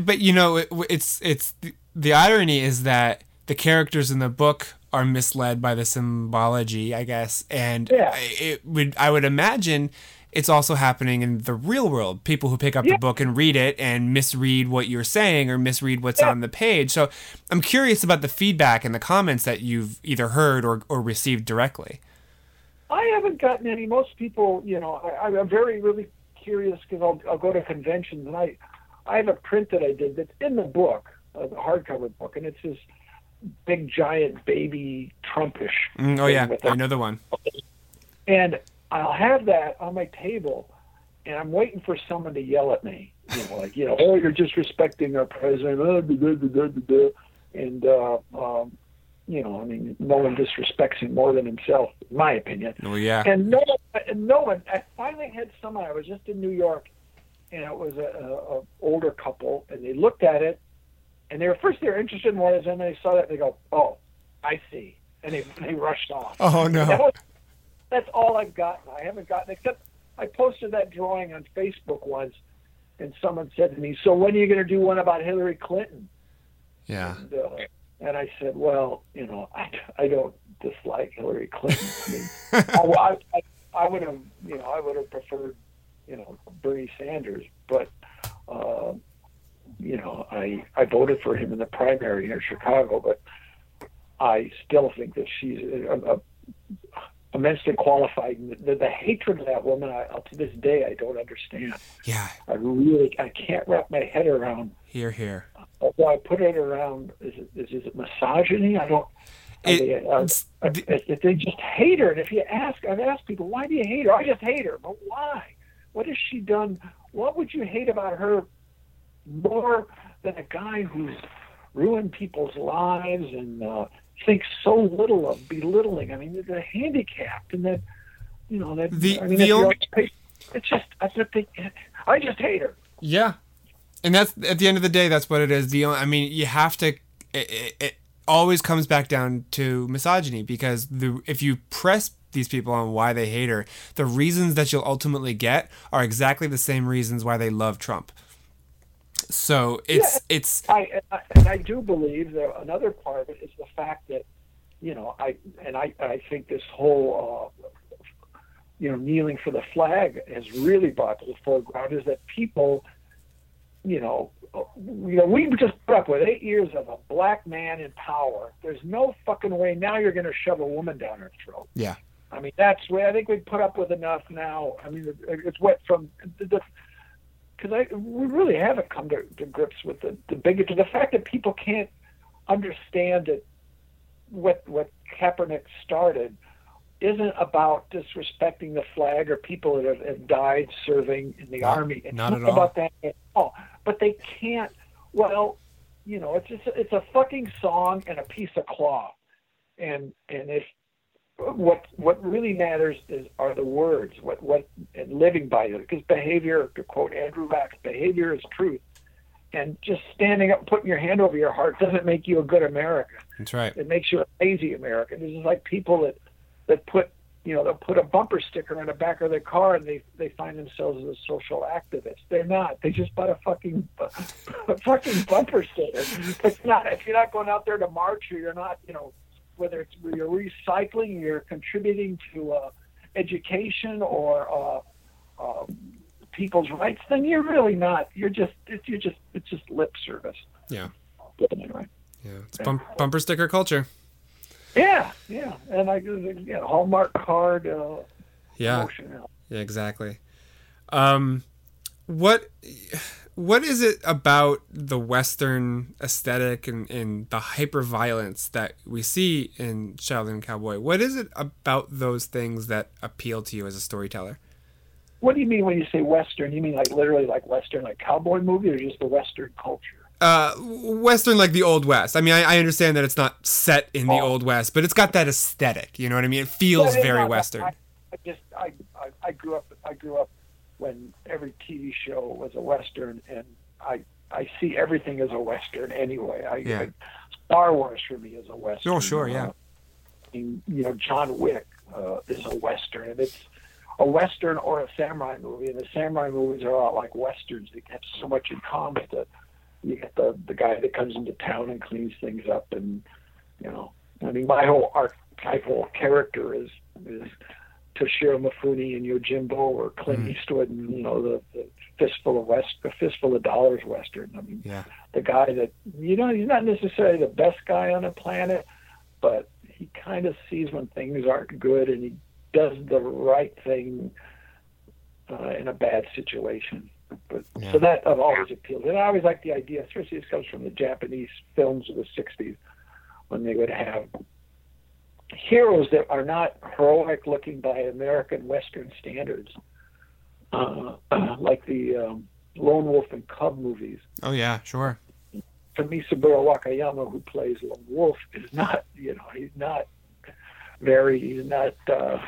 but you know it, it's it's the irony is that the characters in the book are misled by the symbology i guess and Yeah. it would i would imagine it's also happening in the real world. People who pick up Yeah. the book and read it and misread what you're saying or misread what's Yeah. on the page. So I'm curious about the feedback and the comments that you've either heard or, or received directly. I haven't gotten any. Most people, you know, I, I'm very really curious because I'll, I'll go to conventions and I, I have a print that I did that's in the book, uh, the hardcover book, and it's this big giant baby Trumpish. Mm, oh yeah, I know the one. and I'll have that on my table, and I'm waiting for someone to yell at me. You know, like you know, oh, you're disrespecting our president. Oh, da, da, da. And uh, um, you know, I mean, no one disrespects him more than himself, in my opinion. Oh yeah. And no no one. I finally had someone. I was just in New York, and it was a, a, a older couple, and they looked at it, and they were first they were interested in what it is, and then they saw that, and they go, "Oh, I see," and they they rushed off. Oh That no. was, that's all I've gotten. I haven't gotten except I posted that drawing on Facebook once, and someone said to me, "So when are you going to do one about Hillary Clinton?" Yeah. And, uh, and I said, "Well, you know, I, I don't dislike Hillary Clinton. I mean, I, I, I would have, you know, I would have preferred, you know, Bernie Sanders, but." Uh, you know, I I voted for him in the primary here in Chicago, but I still think that she's a, a, immensely qualified. The, the hatred of that woman, I, to this day, I don't understand. Yeah. I really, I can't wrap my head around. Here, here. Although I put it around, is it, is, is it misogyny? I don't. I It- mean, uh, it's- uh, if they just hate her, and if you ask, I've asked people, why do you hate her? I just hate her, but why? What has she done? What would you hate about her more than a guy who's ruined people's lives and uh, thinks so little of belittling? I mean, they're handicapped, and that you know that. The- I mean, the only- it's just I just think I just hate her. Yeah, and that's at the end of the day, that's what it is. The only, I mean, you have to. It, it, it always comes back down to misogyny because the if you press these people on why they hate her, the reasons that you'll ultimately get are exactly the same reasons why they love Trump. So it's it's I, and I and I do believe that another part of it is the fact that you know I and I I think this whole uh, you know kneeling for the flag has really brought to the foreground is that people you know you know we just put up with eight years of a black man in power. There's no fucking way now you're going to shove a woman down her throat. yeah I mean, that's where I think we put up with enough now. I mean, it- it's wet from the because I we really haven't come to, to grips with the, the bigotry, the fact that people can't understand that what what Kaepernick started isn't about disrespecting the flag or people that have, have died serving in the Not- army. It's not not at all. about that at all. But they can't. Well, you know, it's just it's a fucking song and a piece of cloth, and and if what what really matters is are the words what what and living by it because behavior to quote Andrew Vachss behavior is truth. And just standing up and putting your hand over your heart doesn't make you a good American. That's right. it makes you a lazy American. This is like people that that put you know they'll put a bumper sticker on the back of their car and they they find themselves as a social activist. They're not. They just bought a fucking a fucking bumper sticker. It's not. If you're not going out there to march or you're not you know whether it's you're recycling, you're contributing to uh, education or uh, uh, people's rights, then you're really not. You're just it's you're just it's just lip service. Yeah. But anyway. Yeah, it's bump, bumper sticker culture. Yeah, yeah, and I yeah, Hallmark card. Uh, Yeah. Yeah, exactly. Um, what what is it about the Western aesthetic and, and the hyper violence that we see in Shaolin Cowboy? What is it about those things that appeal to you as a storyteller? What do you mean when you say Western? You mean like literally like Western, like cowboy movie, or just the Western culture? Uh, Western, like the Old West. I mean, I, I understand that it's not set in the Oh. Old West, but it's got that aesthetic. You know what I mean? It feels very no, Western. I, I just I, I I grew up I grew up when every TV show was a western, and I I see everything as a western anyway. I, Yeah. I Star Wars for me is a western. Oh, sure, yeah. Uh, I mean, you know, John Wick uh, is a western, and it's a western or a samurai movie, and the samurai movies are a lot like westerns. They have so much in common. That you get the the guy that comes into town and cleans things up, and you know, I mean, my whole archetypal character is is Toshiro Mifune and Yojimbo or Clint Mhm. Eastwood and you know the, the fistful of west, the fistful of dollars western. I mean, Yeah. the guy that you know he's not necessarily the best guy on the planet, but he kind of sees when things aren't good and he does the right thing uh, in a bad situation. But Yeah. so that I've always appealed, and I always like the idea. Especially this comes from the Japanese films of the '60s when they would have heroes that are not heroic looking by American Western standards, uh, like the um, Lone Wolf and Cub movies. Oh yeah, sure. Misaburo Wakayama, who plays Lone Wolf, is not, you know, he's not very, he's not uh,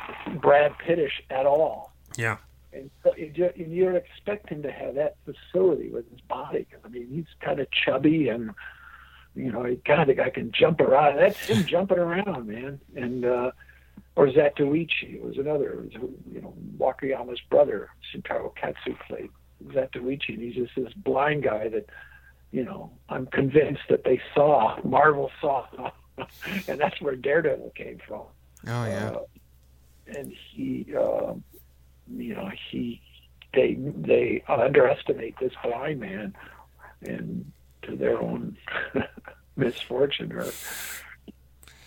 Brad Pittish at all. Yeah. And, so you ju- and you don't expect him to have that facility with his body. I mean, he's kind of chubby and, you know, of the guy can jump around. That's him jumping around, man. And, uh, or Zatoichi was another, you know, Wakayama's brother, Shintaro Katsu played Zatoichi. And he's just this blind guy that, you know, I'm convinced that they saw, Marvel saw, and that's where Daredevil came from. Oh yeah. Uh, and he, uh, you know, he, they, they underestimate this blind man, and to their own misfortune. Or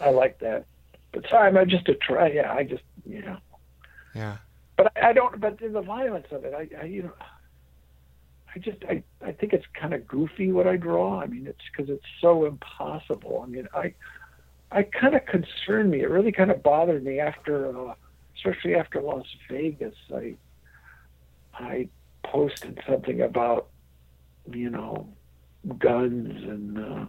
I like that. But sorry, I'm just a try. Yeah, I just, you know. Yeah. But I, I don't. But in the violence of it, I, I you know, I just, I, I think it's kind of goofy what I draw. I mean, it's because it's so impossible. I mean, I, I kind of concerned me. It really kind of bothered me after, uh, especially after Las Vegas. I, I posted something about, you know, guns and. Uh,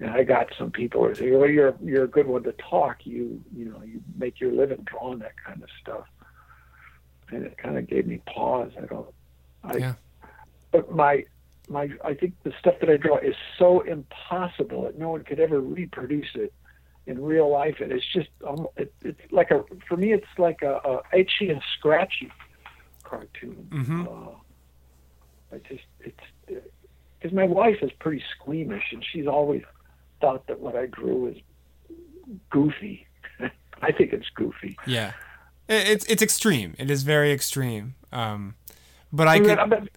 and I got some people who say, "Well, you're you're a good one to talk. You you know you make your living drawing that kind of stuff." And it kind of gave me pause. I don't. I, Yeah. But my my I think the stuff that I draw is so impossible that no one could ever reproduce it in real life, and it's just um, it, it's like a for me it's like a, a itchy and scratchy cartoon. Mhm. Uh, I just it's because my wife is pretty squeamish, and she's always thought that what I drew was goofy. I think it's goofy. Yeah. It's it's extreme. It is very extreme. Um, but I I mean, could. but,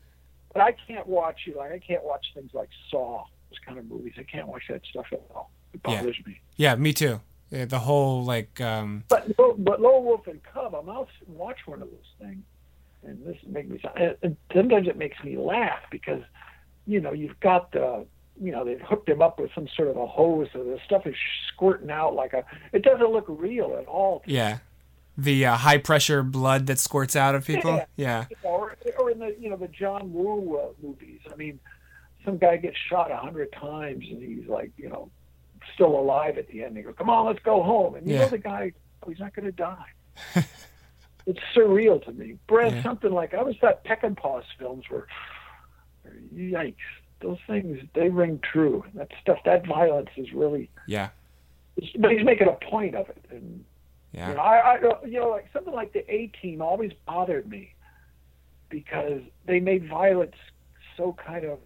but I can't watch you like I can't watch things like Saw, those kind of movies. I can't watch that stuff at all. It Yeah. bothers me. Yeah, me too. Yeah, the whole like. Um, But but Lone Wolf and Cub, I'm out watch one of those things, and this makes me. And sometimes it makes me laugh because, you know, you've got the. You know, they've hooked him up with some sort of a hose, so the stuff is squirting out like a. It doesn't look real at all. yeah. The uh, high pressure blood that squirts out of people. Yeah. or or in the you know the John Woo uh, movies. I mean, some guy gets shot a hundred times and he's like you know still alive at the end. They go, "Come on, let's go home," and you Yeah. know the guy, oh, he's not going to die. it's surreal to me. Brad, Yeah. something like I always thought Peckinpah's films were, yikes. Those things they ring true. That stuff, that violence is really. Yeah. But he's making a point of it, and Yeah. you know, I, I, you know, like something like the A Team always bothered me because they made violence so kind of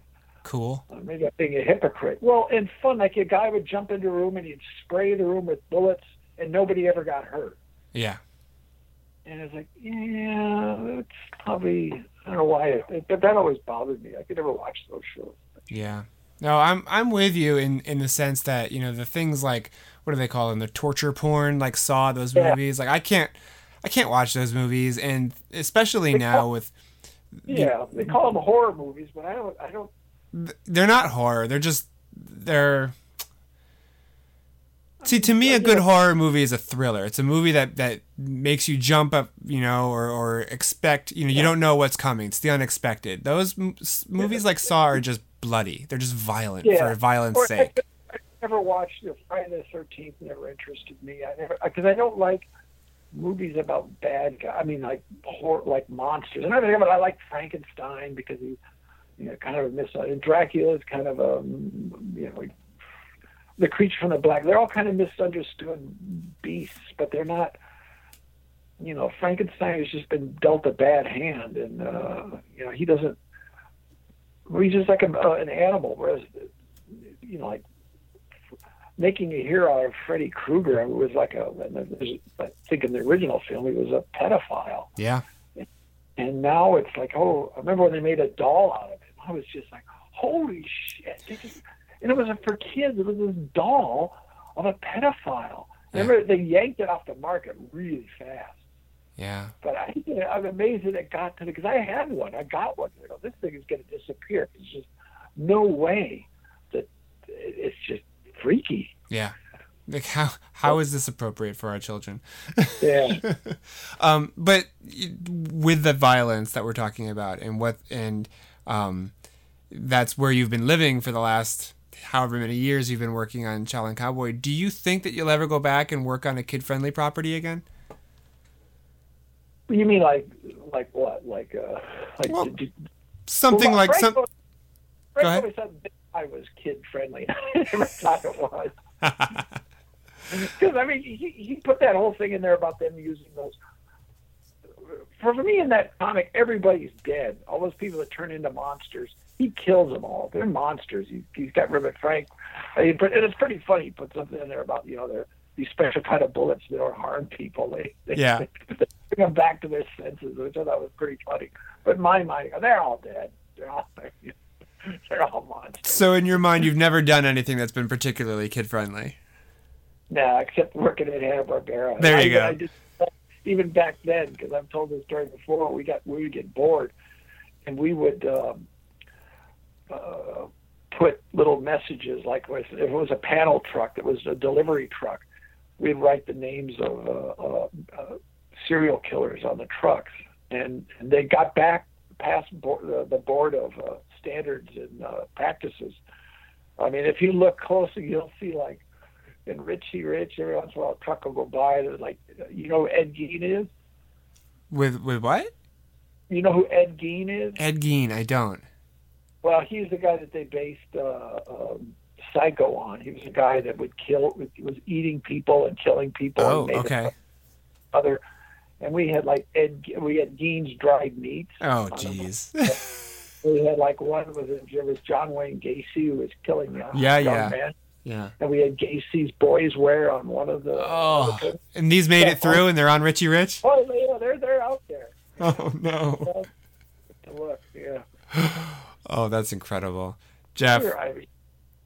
Cool. uh, maybe I'm being a hypocrite. Well, and fun, like a guy would jump into a room and he'd spray the room with bullets, and nobody ever got hurt. Yeah. And it's like, yeah, it's probably I don't know why, it, but that always bothered me. I could never watch those shows. Yeah. No, I'm I'm with you in in the sense that you know the things like what do they call them the torture porn like Saw those Yeah. movies like I can't I can't watch those movies and especially now with Yeah, they call them horror movies, but I don't, I don't. they're not horror they're just they're see to me a good horror movie is a thriller it's a movie that that makes you jump up you know or or expect you know you don't know what's coming it's the unexpected those m- movies like Saw are just bloody they're just violent Yeah. for violence Or, sake I, I never watched know, Friday the Thirteenth. Never interested me. I never because I don't like movies about bad guys. I mean, like horror, like monsters. And I think, but I like Frankenstein because he, you know, kind of a mis. Uh, and Dracula is kind of a, you know, the creature from the black. They're all kind of misunderstood beasts, but they're not. You know, Frankenstein has just been dealt a bad hand, and uh, you know he doesn't. He's just like a, uh, an animal, whereas, you know, like making a hero out of Freddy Krueger. Was like a, I think in the original film, he was a pedophile. Yeah. And now it's like, oh, I remember when they made a doll out of him. I was just like, holy shit. And it was for kids. It was this doll of a pedophile. Remember, they yanked it off the market really fast. Yeah. But I, I'm amazed that it got to the, because I had one. I got one. I go, this thing is going to disappear. There's just no way that it's just freaky. Yeah. Like how how is this appropriate for our children? Yeah. um, but with the violence that we're talking about, and what and um, that's where you've been living for the last however many years you've been working on Shaolin Cowboy. Do you think that you'll ever go back and work on a kid friendly property again? you mean like, like what? Like, uh, like, Well, did Something Well, like Frank some. Go ahead. said I was kid friendly. I never thought it was. Because I mean, he, he put that whole thing in there about them using those. For me, in that comic, everybody's dead. All those people that turn into monsters, he kills them all. They're monsters. He, he's got of Frank, and it's pretty funny. He put something in there about you know they're these special kind of bullets that don't harm people. They, they Yeah. they bring them back to their senses, which I thought was pretty funny. But in my mind, they're all dead. They're all they're all monsters. So in your mind, you've never done anything that's been particularly kid friendly. No, except working at Hanna Barbera. There you I, go. I just, even back then, because I've told this story before, we got we would get bored, and we would um, uh, put little messages like if it was a panel truck that was a delivery truck, we'd write the names of uh, uh, uh, serial killers on the trucks, and, and they got back past board, the board of uh, standards and uh, practices. I mean, if you look closely, you'll see like in Richie Rich, every once in a while a truck will go by. There's like, you know who Ed Gein is? With with what? You know who Ed Gein is? Ed Gein. I don't. Well, he's the guy that they based uh, um, Psycho on. He was a guy that would kill, was eating people and killing people. Oh, and okay. Other, and we had like Ed, we had Gein's dried meats. Oh, jeez. We had like one was it was John Wayne Gacy who was killing young, Yeah, young yeah. men. Yeah. And we had Gacy's boys wear on one of the. Oh, the- and these made it through, and they're on Richie Rich. oh, yeah, they're they're out there. Oh no. To look, yeah. Oh, that's incredible, Geof. Sure, I mean,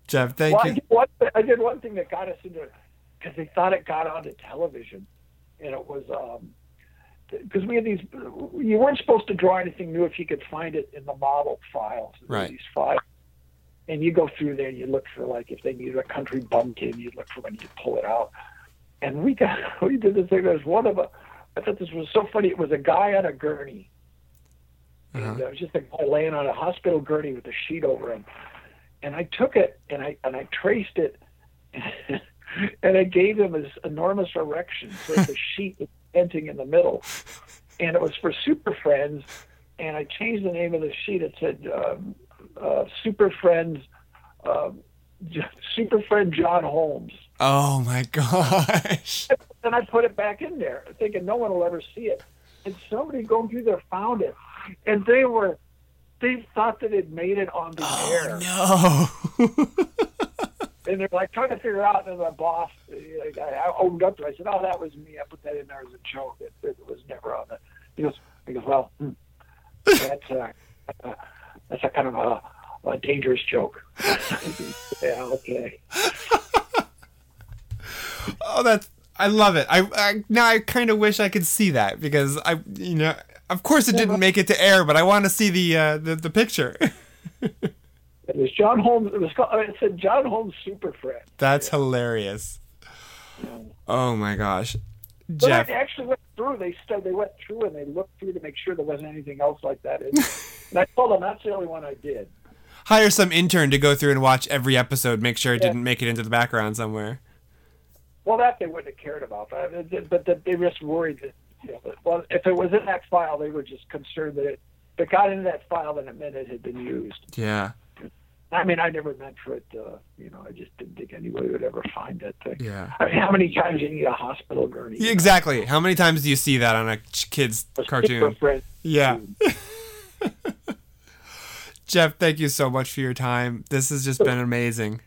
Geof, thank well, I you. did, one, I did one thing that got us into it because they thought it got onto television, and it was um because we had these. You weren't supposed to draw anything new if you could find it in the model files. Right. These files, and you go through there and you look for like if they needed a country bumpkin, you look for when you pull it out. And we got we did this thing. There's one of a. I thought this was so funny. It was a guy on a gurney. Uh-huh. it was just a guy laying on a hospital gurney with a sheet over him. And I took it and I and I traced it, and I gave him this enormous erection so the sheet denting in the middle, and it was for Super Friends, and I changed the name of the sheet. It said um, uh, Super Friends, J- Super Friend John Holmes, Oh my gosh. and I put it back in there, thinking no one will ever see it. And somebody going through there found it, and they were. They thought that it made it on the air. No. and they're like trying to figure out. And the boss, like, I I owned up to. it. I said, "Oh, that was me. I put that in there as a joke. It, it was never on the." He goes, "He goes, well, hmm, that's uh, that's a kind of a, a dangerous joke." yeah, okay. Oh, that's. I love it. I, I now I kind of wish I could see that because I, you know, of course it didn't make it to air, but I want to see the uh, the, the picture. It was John Holmes. It was called. It said John Holmes Super Friend. That's hilarious. Oh my gosh, But Geof. I actually went through. They said they went through and they looked through to make sure there wasn't anything else like that. And I told them that's the only one I did. Hire some intern to go through and watch every episode, make sure it Yeah. didn't make it into the background somewhere. Well, that they wouldn't have cared about, but uh, but they were just worried that. You know, well, if it was in that file, they were just concerned that it. If it got into that file, then it meant it had been used. Yeah. I mean, I never meant for it to. You know, I just didn't think anybody would ever find it. Yeah. I mean, how many times do you need a hospital gurney? Yeah, Exactly. How many times do you see that on a kid's A cartoon? Yeah. Geof, thank you so much for your time. This has just been amazing.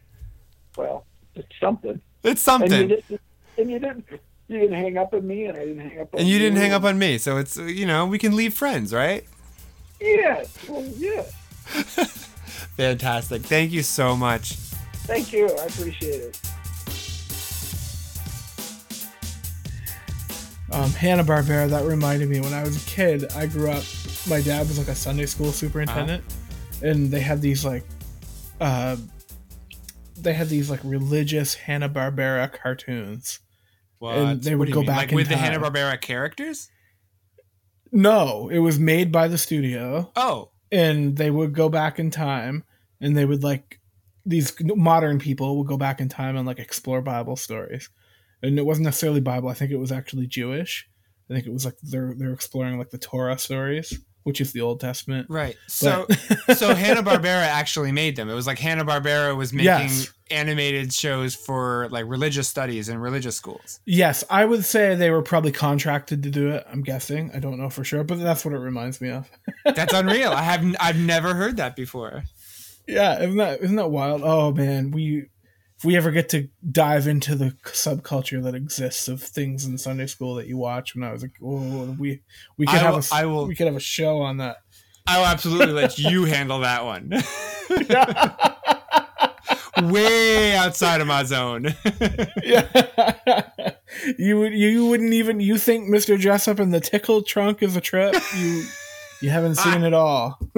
Well, it's, something. It's And you something. didn't. And you didn't. You didn't hang up on me, and I didn't hang up on And you didn't hang up on me, so it's you know we can leave friends, right? Yeah. Well, yeah. Fantastic. Thank you so much. Thank you. I appreciate it. Um, Hanna Barbera. That reminded me when I was a kid. I grew up. My dad was like a Sunday school superintendent, and they had these like, uh, they had these like religious Hanna Barbera cartoons. And they What would do go mean? back like in with the time. Hanna Barbera characters. No, it was made by the studio, Oh, and they would go back in time, and they would like these modern people would go back in time and like explore Bible stories, and it wasn't necessarily Bible. I think it was actually Jewish. I think it was like they're they're exploring like the Torah stories, which is the Old Testament. right. So But- so Hanna Barbera actually made them. It was like Hanna Barbera was making Yes. animated shows for like religious studies in religious schools. Yes, I would say they were probably contracted to do it. I'm guessing. I don't know for sure, but that's what it reminds me of. That's unreal. I have I've never heard that before. Yeah, isn't that isn't that wild? Oh man, we if we ever get to dive into the subculture that exists of things in Sunday school that you watch when I was like, oh, we we could I have will- a I will- we could have a show on that. I will absolutely let you handle that one. Way outside of my zone. yeah, you would you wouldn't even you think Mister Dressup and the tickle trunk is a trip? You you haven't seen it all.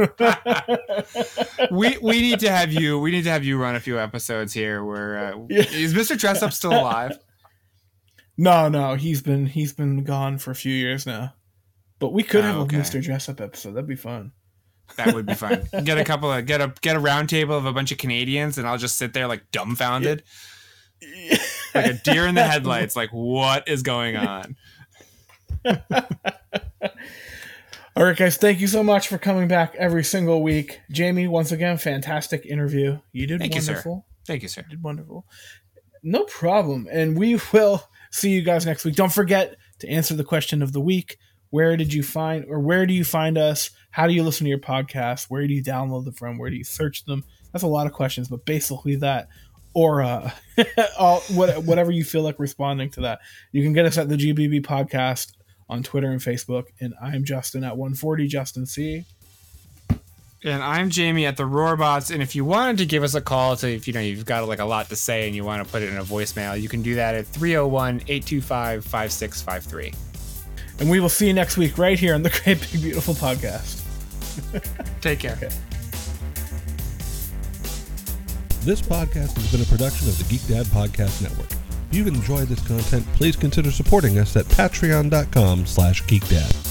we we need to have you we need to have you run a few episodes here where uh, Yeah. is Mr. Dress Up still alive? No, no, he's been he's been gone for a few years now. But we could Oh, have okay. a Mister Dressup episode. That'd be fun. That would be fun. Get a couple of get a get a round table of a bunch of Canadians and I'll just sit there like dumbfounded. like a deer in the headlights, like what is going on? All right, guys, thank you so much for coming back every single week. Jamie, once again, fantastic interview. You did Thank you, sir. wonderful. Thank you, sir. You did wonderful. No problem. And we will see you guys next week. Don't forget to answer the question of the week. Where did you find, or where do you find us? How do you listen to your podcast? Where do you download them from? Where do you search them? That's a lot of questions, but basically that, or uh, all, what, whatever you feel like responding to that. You can get us at the GBB podcast on Twitter and Facebook. And I'm Justin at 140 Justin C. And I'm Jamie at the Roarbots. And if you wanted to give us a call to if you know you've got like a lot to say and you want to put it in a voicemail, you can do that at 301-825-5653. And we will see you next week right here on the Great Big Beautiful Podcast. Take care. This podcast has been a production of the Geek Dad Podcast Network. If you've enjoyed this content, please consider supporting us at patreon.com slash geekdad.